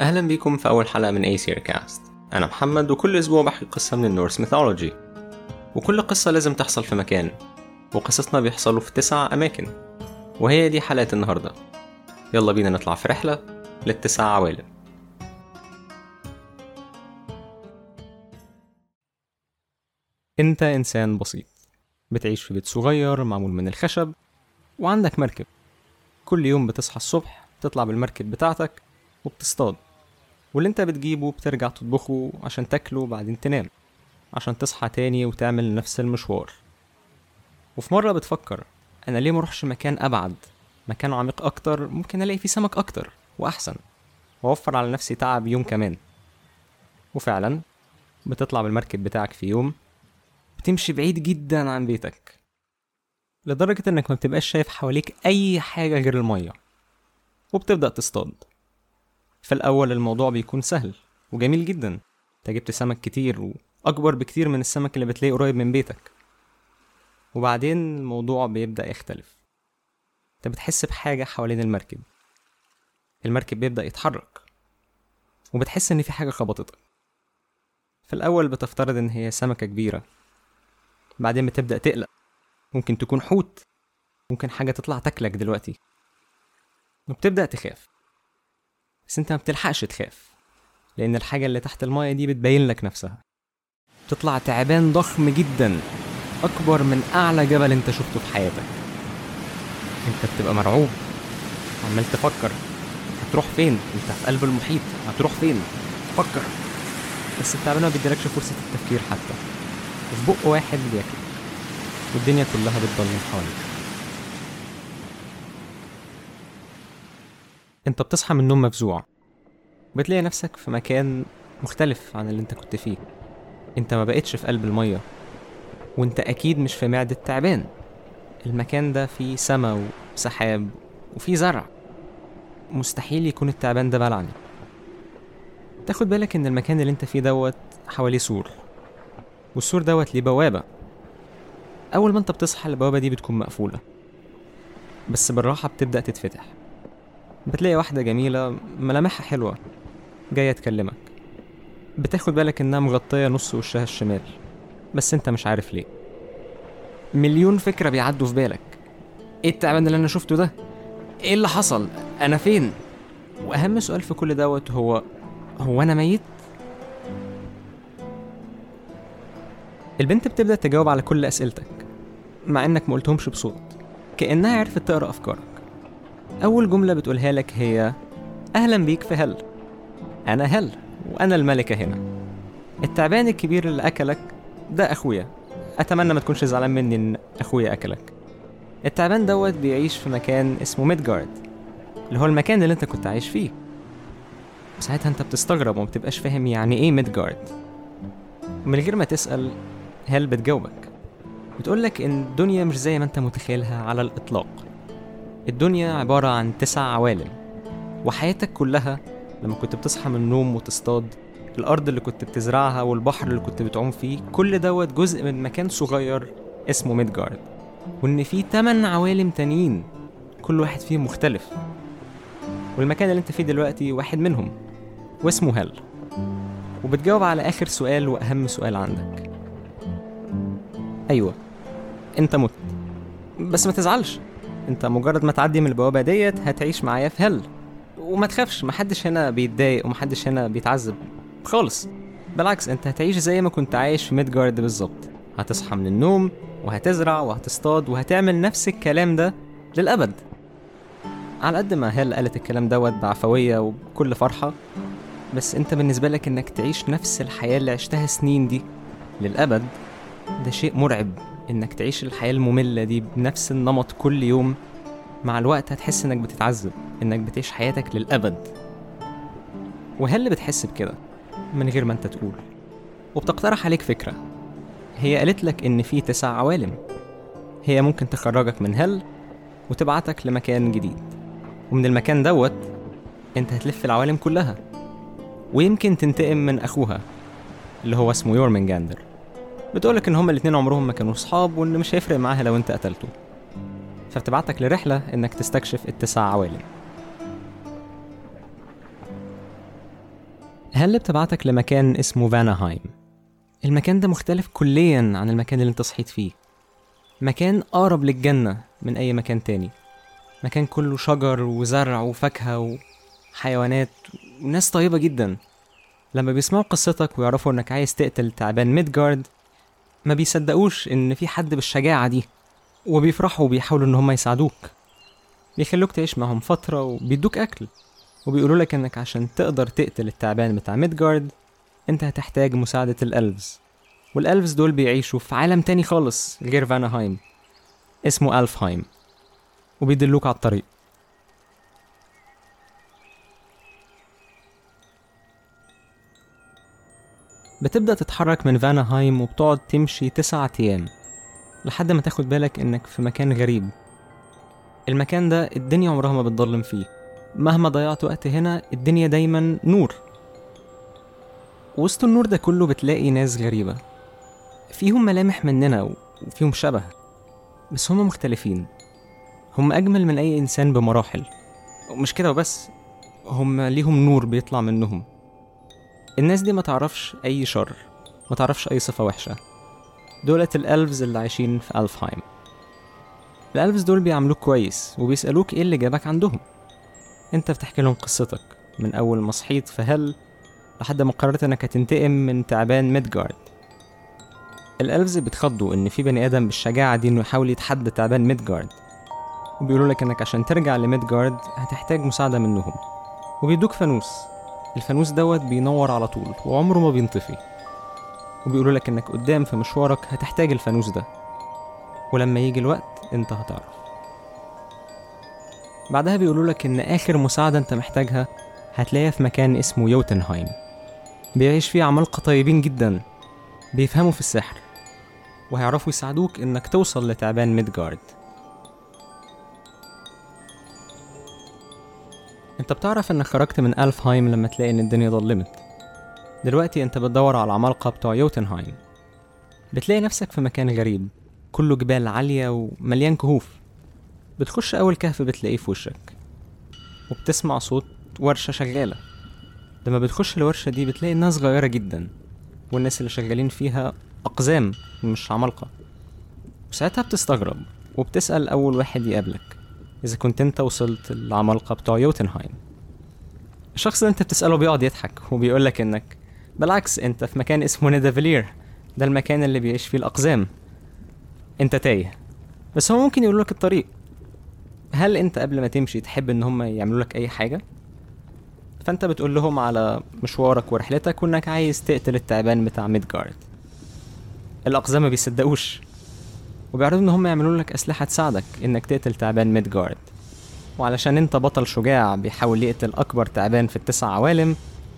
أهلا بيكم في أول حلقة من Aesir Cast أنا محمد وكل أسبوع بحكي قصة من ال Norse mythology وكل قصة لازم تحصل في مكان وقصصنا بيحصلوا في تسع أماكن. وهي دي حلقة النهاردة. يلا بينا نطلع في رحلة للتسع عوالم. أنت إنسان بسيط. بتعيش في بيت صغير معمول من الخشب وعندك مركب. كل يوم بتصحى الصبح تطلع بالمركب بتاعتك وبتصطاد. واللي انت بتجيبه بترجع تطبخه عشان تاكله وبعدين تنام عشان تصحى تاني وتعمل نفس المشوار. وفي مرة بتفكر أنا ليه مروحش مكان أبعد؟ مكان عميق أكتر ممكن ألاقي فيه سمك أكتر وأحسن وأوفر على نفسي تعب يوم كمان. وفعلا بتطلع بالمركب بتاعك في يوم بتمشي بعيد جدا عن بيتك. لدرجة إنك ما بتبقاش شايف حواليك أي حاجة غير المية وبتبدأ تصطاد. في الأول الموضوع بيكون سهل وجميل جدا. أنت جبت سمك كتير وأكبر بكتير من السمك اللي بتلاقيه قريب من بيتك. وبعدين الموضوع بيبدأ يختلف. أنت بتحس بحاجة حوالين المركب. المركب بيبدأ يتحرك. وبتحس إن في حاجة خبطتك. في الأول بتفترض إن هي سمكة كبيرة. بعدين بتبدأ تقلق. ممكن تكون حوت. ممكن حاجة تطلع تاكلك دلوقتي. وبتبدأ تخاف. بس انت ما بتلحقش تخاف لأن الحاجة اللي تحت الماية دي بتبين لك نفسها. بتطلع تعبان ضخم جدا أكبر من أعلى جبل أنت شفته في حياتك. أنت بتبقى مرعوب عمال تفكر هتروح فين؟ أنت في قلب المحيط هتروح فين؟ فكر. بس التعبان ما بيديلكش فرصة التفكير حتى. وفي بق واحد بياكلك والدنيا كلها بتضلم حواليك. انت بتصحى من النوم مفزوع. بتلاقي نفسك في مكان مختلف عن اللي انت كنت فيه. انت ما بقتش في قلب المية. وانت أكيد مش في معدة تعبان. المكان ده فيه سما وسحاب وفيه زرع. مستحيل يكون التعبان ده بلعني. تاخد بالك ان المكان اللي انت فيه دوت حواليه سور. والسور دوت ليه بوابة. أول ما انت بتصحى البوابة دي بتكون مقفولة. بس بالراحة بتبدأ تتفتح. بتلاقي واحدة جميلة ملامحها حلوة جاية تكلمك. بتاخد بالك إنها مغطية نص وشها الشمال بس أنت مش عارف ليه. مليون فكرة بيعدوا في بالك. إيه التعبان اللي أنا شفته ده؟ إيه اللي حصل؟ أنا فين؟ وأهم سؤال في كل دوت هو هو أنا ميت؟ البنت بتبدأ تجاوب على كل أسئلتك مع إنك ما قلتهمش بصوت كأنها عرفت تقرأ أفكارك. أول جملة بتقولها لك هي أهلا بيك في هل. أنا هل وأنا الملكة هنا. التعبان الكبير اللي أكلك ده أخويا. أتمنى ما تكونش زعلان مني إن أخويا أكلك. التعبان دوت بيعيش في مكان اسمه ميدجارد اللي هو المكان اللي أنت كنت عايش فيه. ساعتها أنت بتستغرب وما بتبقاش فاهم يعني إيه ميدجارد. من غير ما تسأل هل بتجاوبك؟ بتقولك إن الدنيا مش زي ما أنت متخيلها على الإطلاق. الدنيا عبارة عن تسع عوالم وحياتك كلها لما كنت بتصحى من النوم وتصطاد الأرض اللي كنت بتزرعها والبحر اللي كنت بتعوم فيه كل دوت جزء من مكان صغير اسمه ميدجارد. وإن في تمن عوالم تانيين كل واحد فيهم مختلف. والمكان اللي أنت فيه دلوقتي واحد منهم واسمه هل. وبتجاوب على آخر سؤال وأهم سؤال عندك. أيوة أنت مت. بس ما تزعلش. أنت مجرد ما تعدي من البوابة ديت هتعيش معايا في هل. وما تخافش محدش هنا بيتضايق ومحدش هنا بيتعذب خالص. بالعكس أنت هتعيش زي ما كنت عايش في ميدجارد بالظبط. هتصحى من النوم وهتزرع وهتصطاد وهتعمل نفس الكلام ده للأبد. على قد ما هل قالت الكلام دوت بعفوية وبكل فرحة بس انت بالنسبة لك انك تعيش نفس الحياة اللي عشتها سنين دي للأبد ده شيء مرعب. إنك تعيش الحياة المملة دي بنفس النمط كل يوم مع الوقت هتحس إنك بتتعذب إنك بتعيش حياتك للأبد. وهل بتحس بكده من غير ما أنت تقول؟ وبتقترح عليك فكرة. هي قالت لك إن في تسع عوالم. هي ممكن تخرجك من هل وتبعتك لمكان جديد. ومن المكان دوت أنت هتلف العوالم كلها. ويمكن تنتقم من أخوها اللي هو اسمه يورمنجاندر. بتقولك إن هما الاتنين عمرهم ما كانوا صحاب وإن مش هيفرق معاها لو أنت قتلته. فبتبعتك لرحلة إنك تستكشف التسع عوالم. هل بتبعتك لمكان اسمه فاناهايم المكان ده مختلف كليا عن المكان اللي أنت صحيت فيه. مكان أقرب للجنة من أي مكان تاني. مكان كله شجر وزرع وفاكهة وحيوانات وناس طيبة جدا. لما بيسمعوا قصتك ويعرفوا إنك عايز تقتل تعبان ميدجارد ما بيصدقوش إن في حد بالشجاعة دي وبيفرحوا وبيحاولوا إن هم يساعدوك. بيخلوك تعيش معهم فترة وبيدوك أكل وبيقولوا لك إنك عشان تقدر تقتل التعبان بتاع ميدجارد أنت هتحتاج مساعدة الألفز. والألفز دول بيعيشوا في عالم تاني خالص غير فاناهايم اسمه ألفهايم وبيدلوك على الطريق. بتبدأ تتحرك من فاناهايم وبتقعد تمشي تسعة أيام لحد ما تاخد بالك إنك في مكان غريب. المكان ده الدنيا عمرها ما بتضلم فيه. مهما ضيعت وقت هنا الدنيا دايما نور. وسط النور ده كله بتلاقي ناس غريبة. فيهم ملامح مننا وفيهم شبه بس هم مختلفين. هم أجمل من أي إنسان بمراحل. ومش كده وبس هم ليهم نور بيطلع منهم. الناس دي ما تعرفش أي شر ما تعرفش أي صفة وحشة. دولت الألفز اللي عايشين في ألفهايم. الألفز دول بيعاملوك كويس وبيسألوك إيه اللي جابك عندهم. أنت بتحكي لهم قصتك من أول ما صحيت في هل لحد ما قررت إنك هتنتقم من تعبان ميدجارد. الألفز بيتخضوا إن في بني آدم بالشجاعة دي إنه يحاول يتحدى تعبان ميدجارد. وبيقولوا لك إنك عشان ترجع لميدجارد هتحتاج مساعدة منهم. وبيدوك فانوس. الفانوس دوت بينور على طول وعمره ما بينطفي. وبيقولوا لك إنك قدام في مشوارك هتحتاج الفانوس ده. ولما يجي الوقت أنت هتعرف. بعدها بيقولوا لك إن آخر مساعدة أنت محتاجها هتلاقيها في مكان اسمه يوتنهايم. بيعيش فيه عمالقة طيبين جدا. بيفهموا في السحر. وهيعرفوا يساعدوك إنك توصل لتعبان ميدجارد. انت بتعرف انك خرجت من ألفهايم لما تلاقي ان الدنيا ضلمت دلوقتي انت بتدور على العمالقة بتوع يوتنهايم. بتلاقي نفسك في مكان غريب كله جبال عالية ومليان كهوف. بتخش أول كهف بتلاقيه في وشك وبتسمع صوت ورشة شغالة. لما بتخش الورشة دي بتلاقي إنها صغيرة جدا والناس اللي شغالين فيها أقزام مش عمالقة. وساعتها بتستغرب وبتسأل أول واحد يقابلك. إذا كنت أنت وصلت العمالقة بتوع يوتنهايم الشخص اللي أنت بتسأله بيقعد يضحك وبيقولك إنك بالعكس أنت في مكان اسمه نيدافيلير ده المكان اللي بيعيش فيه الأقزام. أنت تايه. بس هو ممكن يقولك الطريق. هل أنت قبل ما تمشي تحب إن هم يعملوا لك أي حاجة؟ فأنت بتقول لهم على مشوارك ورحلتك وإنك عايز تقتل التعبان بتاع ميدجارد. الأقزام ما بيصدقوش. وبيعرضوا إن هم يعملوا لك أسلحة تساعدك إنك تقتل تعبان ميدجارد. وعلشان أنت بطل شجاع بيحاول يقتل أكبر تعبان في التسع عوالم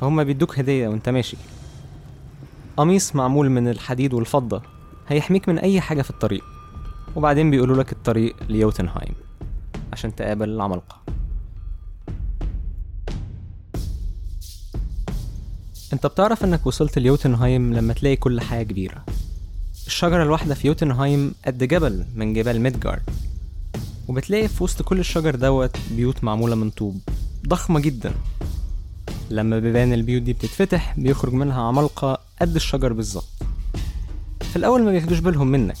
فهم بيدوك هدية وأنت ماشي. قميص معمول من الحديد والفضة هيحميك من أي حاجة في الطريق. وبعدين بيقولوا لك الطريق ليوتنهايم عشان تقابل العمالقة. أنت بتعرف إنك وصلت ليوتنهايم لما تلاقي كل حاجة كبيرة. الشجرة الواحدة في يوتنهايم قد جبل من جبال ميدجارد. وبتلاقي في وسط كل الشجر دوت بيوت معمولة من طوب ضخمة جدا. لما بيبان البيوت دي بتتفتح بيخرج منها عمالقة قد الشجر بالظبط. في الأول ما بياخدوش بالهم منك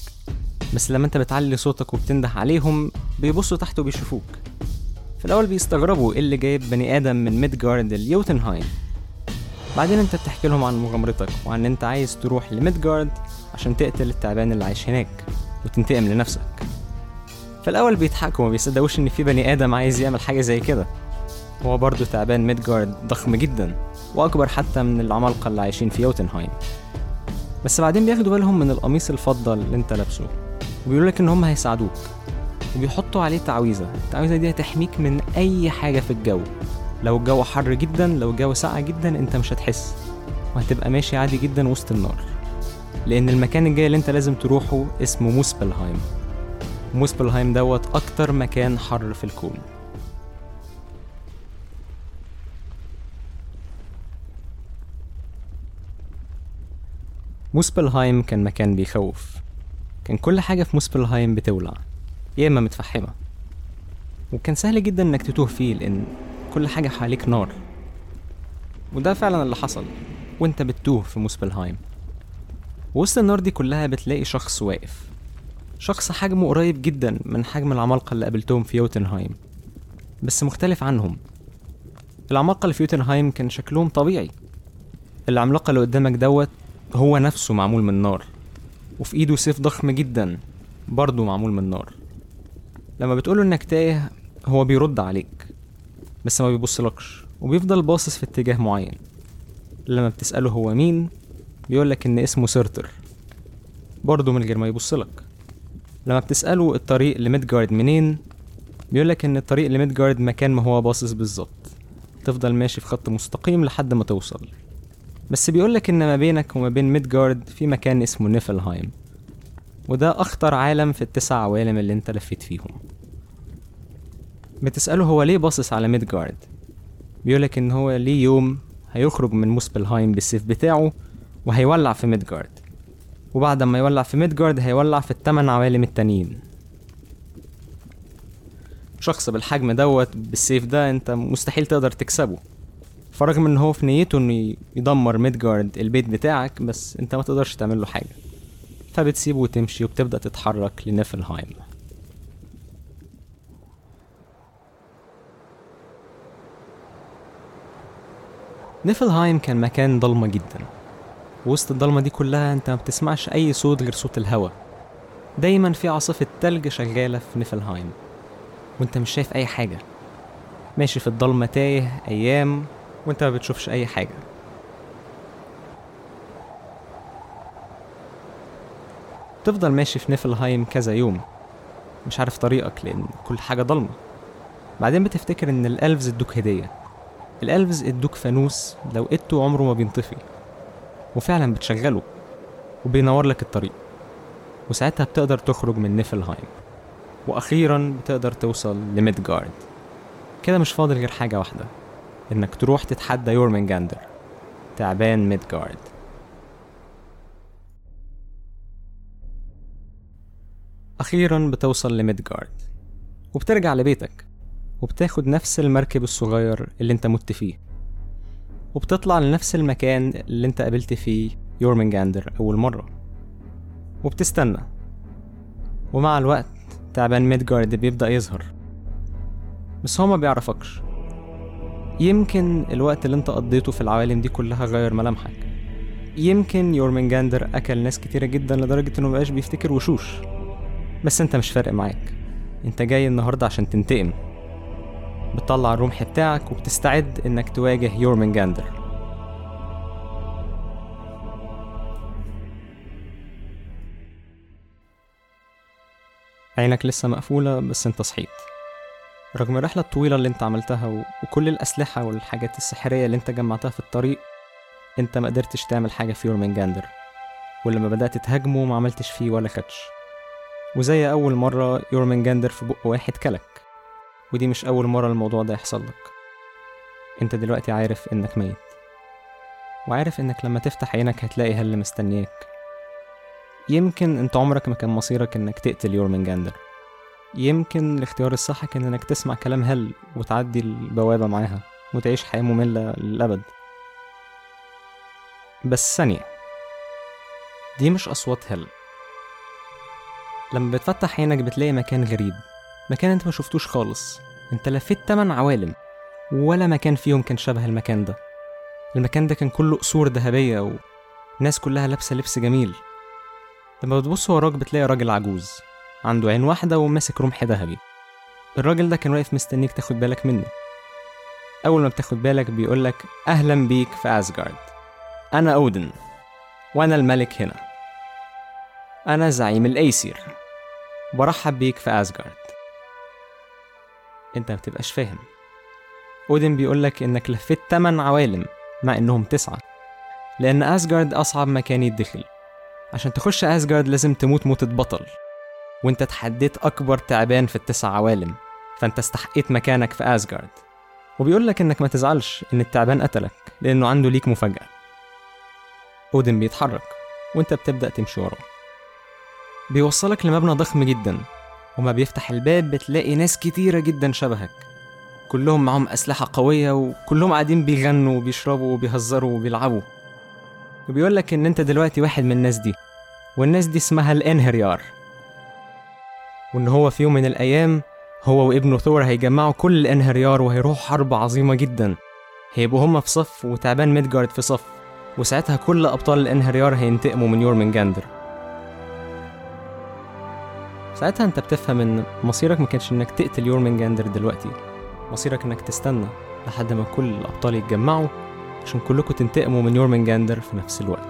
بس لما انت بتعلي صوتك وبتنده عليهم بيبصوا تحت وبيشوفوك. في الأول بيستغربوا إيه اللي جايب بني آدم من ميدجارد ليوتنهايم بعدين انت بتحكي لهم عن مغامرتك وعن انت عايز تروح لميدجارد عشان تقتل التعبان اللي عايش هناك وتنتقم لنفسك. في الأول بيضحكوا وما بيصدقوش إن في بني آدم عايز يعمل حاجة زي كده. هو برضه تعبان ميدجارد ضخم جدا وأكبر حتى من العمالقة اللي عايشين في يوتنهايم. بس بعدين بياخدوا بالهم من القميص الفضة اللي انت لابسه وبيقولوا لك إن هم هيساعدوك. وبيحطوا عليه تعويذة. التعويذة دي هتحميك من أي حاجة في الجو. لو الجو حر جدا لو الجو ساقع جدا أنت مش هتحس. وهتبقى ماشي عادي جدا وسط النار. لأن المكان الجاي اللي أنت لازم تروحه اسمه موسبلهايم. موسبلهايم دوت أكتر مكان حر في الكون. موسبلهايم كان مكان بيخوف. كان كل حاجة في موسبلهايم بتولع يا إما متفحمة. وكان سهل جدا إنك تتوه فيه لأن كل حاجة حواليك نار. وده فعلا اللي حصل. وانت بتتوه في موسبلهايم. وسط النار دي كلها بتلاقي شخص واقف. شخص حجمه قريب جدا من حجم العمالقة اللي قابلتهم في يوتنهايم. بس مختلف عنهم. العمالقة اللي في يوتنهايم كان شكلهم طبيعي. العملاق اللي قدامك دوت هو نفسه معمول من نار. وفي إيده سيف ضخم جدا برضه معمول من نار. لما بتقوله إنك تايه هو بيرد عليك. بس ما بيبصلكش وبيفضل باصص في اتجاه معين. لما بتسأله هو مين بيقولك إن اسمه سيرتر. برضه من غير ما يبصلك. لما بتسأله الطريق لميدجارد منين بيقولك إن الطريق لميدجارد مكان ما هو باصص بالظبط. تفضل ماشي في خط مستقيم لحد ما توصل. بس بيقولك إن ما بينك وما بين ميدجارد في مكان اسمه نيفلهايم. وده أخطر عالم في التسع عوالم اللي أنت لفيت فيهم. بتسأله هو ليه باصص على ميدجارد؟ بيقولك إن هو ليه يوم هيخرج من موسبلهايم بالسيف بتاعه وهيولع في ميدجارد. وبعد ما يولع في ميدجارد هيولع في التمن عوالم التانيين. شخص بالحجم دوت بالسيف ده أنت مستحيل تقدر تكسبه. فرغم إن هو في نيته إنه يدمر ميدجارد البيت بتاعك بس أنت ما تقدرش تعمل له حاجة. فبتسيبه وتمشي وبتبدأ تتحرك لنيفلهايم. نيفلهايم كان مكان ضلمة جدا. وسط الضلمة دي كلها أنت ما بتسمعش أي صوت غير صوت الهوا. دايما في عاصفة تلج شغالة في نيفلهايم. وأنت مش شايف أي حاجة. ماشي في الضلمة تايه أيام وأنت ما بتشوفش أي حاجة. تفضل ماشي في نيفلهايم كذا يوم. مش عارف طريقك لأن كل حاجة ضلمة. بعدين بتفتكر إن ال elves ادوك هدية. ال elves إدوك فانوس لو إدته عمره ما بينطفي وفعلا بتشغله وبينور لك الطريق وساعتها بتقدر تخرج من نيفلهايم وأخيرا بتقدر توصل لميدجارد. كده مش فاضل غير حاجة واحدة إنك تروح تتحدى يورمنجاندر تعبان ميدجارد. أخيرا بتوصل لميدجارد وبترجع لبيتك. وبتاخد نفس المركب الصغير اللي انت مت فيه. وبتطلع لنفس المكان اللي انت قابلت فيه يورمنجاندر أول مرة. وبتستنى. ومع الوقت تعبان ميدجارد بيبدأ يظهر. بس هو ما بيعرفكش. يمكن الوقت اللي انت قضيته في العوالم دي كلها غير ملامحك. يمكن يورمنجاندر أكل ناس كتيرة جدا لدرجة إنه مبقاش بيفتكر وشوش. بس انت مش فارق معاك. انت جاي النهاردة عشان تنتقم. بتطلع الرمح بتاعك وبتستعد إنك تواجه يورمنجاندر عينك لسه مقفولة بس أنت صحيت. رغم الرحلة الطويلة اللي أنت عملتها وكل الأسلحة والحاجات السحرية اللي أنت جمعتها في الطريق أنت ما قدرتش تعمل حاجة في يورمنجاندر ولما بدأت تهاجمه ما عملتش فيه ولا scratch. وزي أول مرة يورمنجاندر في بق واحد كلك. ودي مش أول مرة الموضوع ده يحصل لك. أنت دلوقتي عارف إنك ميت. وعارف إنك لما تفتح عينك هتلاقي هل مستنياك يمكن أنت عمرك ما كان مصيرك إنك تقتل يورمنجاندر يمكن الاختيار الصح كان إنك تسمع كلام هل وتعدي البوابة معاها وتعيش حياة مملة للأبد. بس ثانية. دي مش أصوات هل. لما بتفتح عينك بتلاقي مكان غريب. مكان انت ما شفتوش خالص. انت لفيت تمن عوالم ولا مكان فيهم كان شبه المكان ده. المكان ده كان كله قصور ذهبية وناس كلها لابسة لبس جميل. لما بتبص وراك بتلاقي راجل عجوز عنده عين واحدة وماسك رمح ذهبي. الراجل ده كان واقف مستنيك تاخد بالك منه. أول ما بتاخد بالك بيقولك أهلا بيك في أسجارد أنا أودن وأنا الملك هنا. أنا زعيم الأيسير. برحب بيك في أسجارد أنت مبتبقاش فاهم. أودن بيقولك إنك لفيت تمن عوالم مع إنهم تسعة. لأن أسجارد أصعب مكان يدخل عشان تخش أسجارد لازم تموت موتة بطل. وانت تحديت أكبر تعبان في التسع عوالم فانت استحقيت مكانك في أسجارد. وبيقولك إنك ما تزعلش إن التعبان قتلك لأنه عنده ليك مفاجأة. أودن بيتحرك وانت بتبدأ تمشي وراه. بيوصلك لمبنى ضخم جدا. وما بيفتح الباب بتلاقي ناس كتيرة جدا شبهك. كلهم معاهم أسلحة قوية وكلهم قاعدين بيغنوا وبيشربوا وبيهزروا وبيلعبوا. وبيقول لك إن أنت دلوقتي واحد من الناس دي والناس دي اسمها الانهريار وإن هو في يوم من الأيام هو وابنه ثور هيجمعوا كل الانهريار وهيروحوا حرب عظيمة جدا. هيبقوا هما في صف وتعبان ميدجارد في صف وساعتها كل أبطال الانهريار هينتقموا من يورمنجاندر. ساعتها انت بتفهم ان مصيرك ما كانش انك تقتل يورمنجاندر دلوقتي. مصيرك انك تستنى لحد ما كل الأبطال يتجمعوا عشان كلكم تنتقموا من يورمنجاندر في نفس الوقت.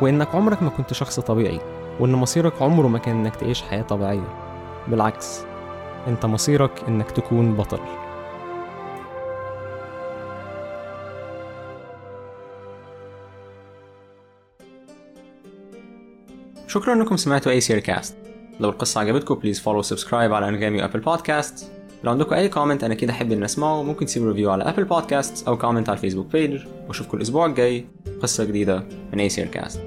وإنك عمرك ما كنت شخص طبيعي وإن مصيرك عمره ما كان إنك تعيش حياة طبيعية. بالعكس إنت مصيرك إنك تكون بطل. شكرا إنكم سمعتوا أي سير كاست لو القصة عجبتكم please follow subscribe على أنغامي و Apple Podcast لو عندكم أي comment أنا كده أحب ان أسمعه. ممكن تسيبوا review على Apple Podcast أو comment على ال Facebook page وأشوفكم الأسبوع الجاي. قصة جديدة من اي سير كاست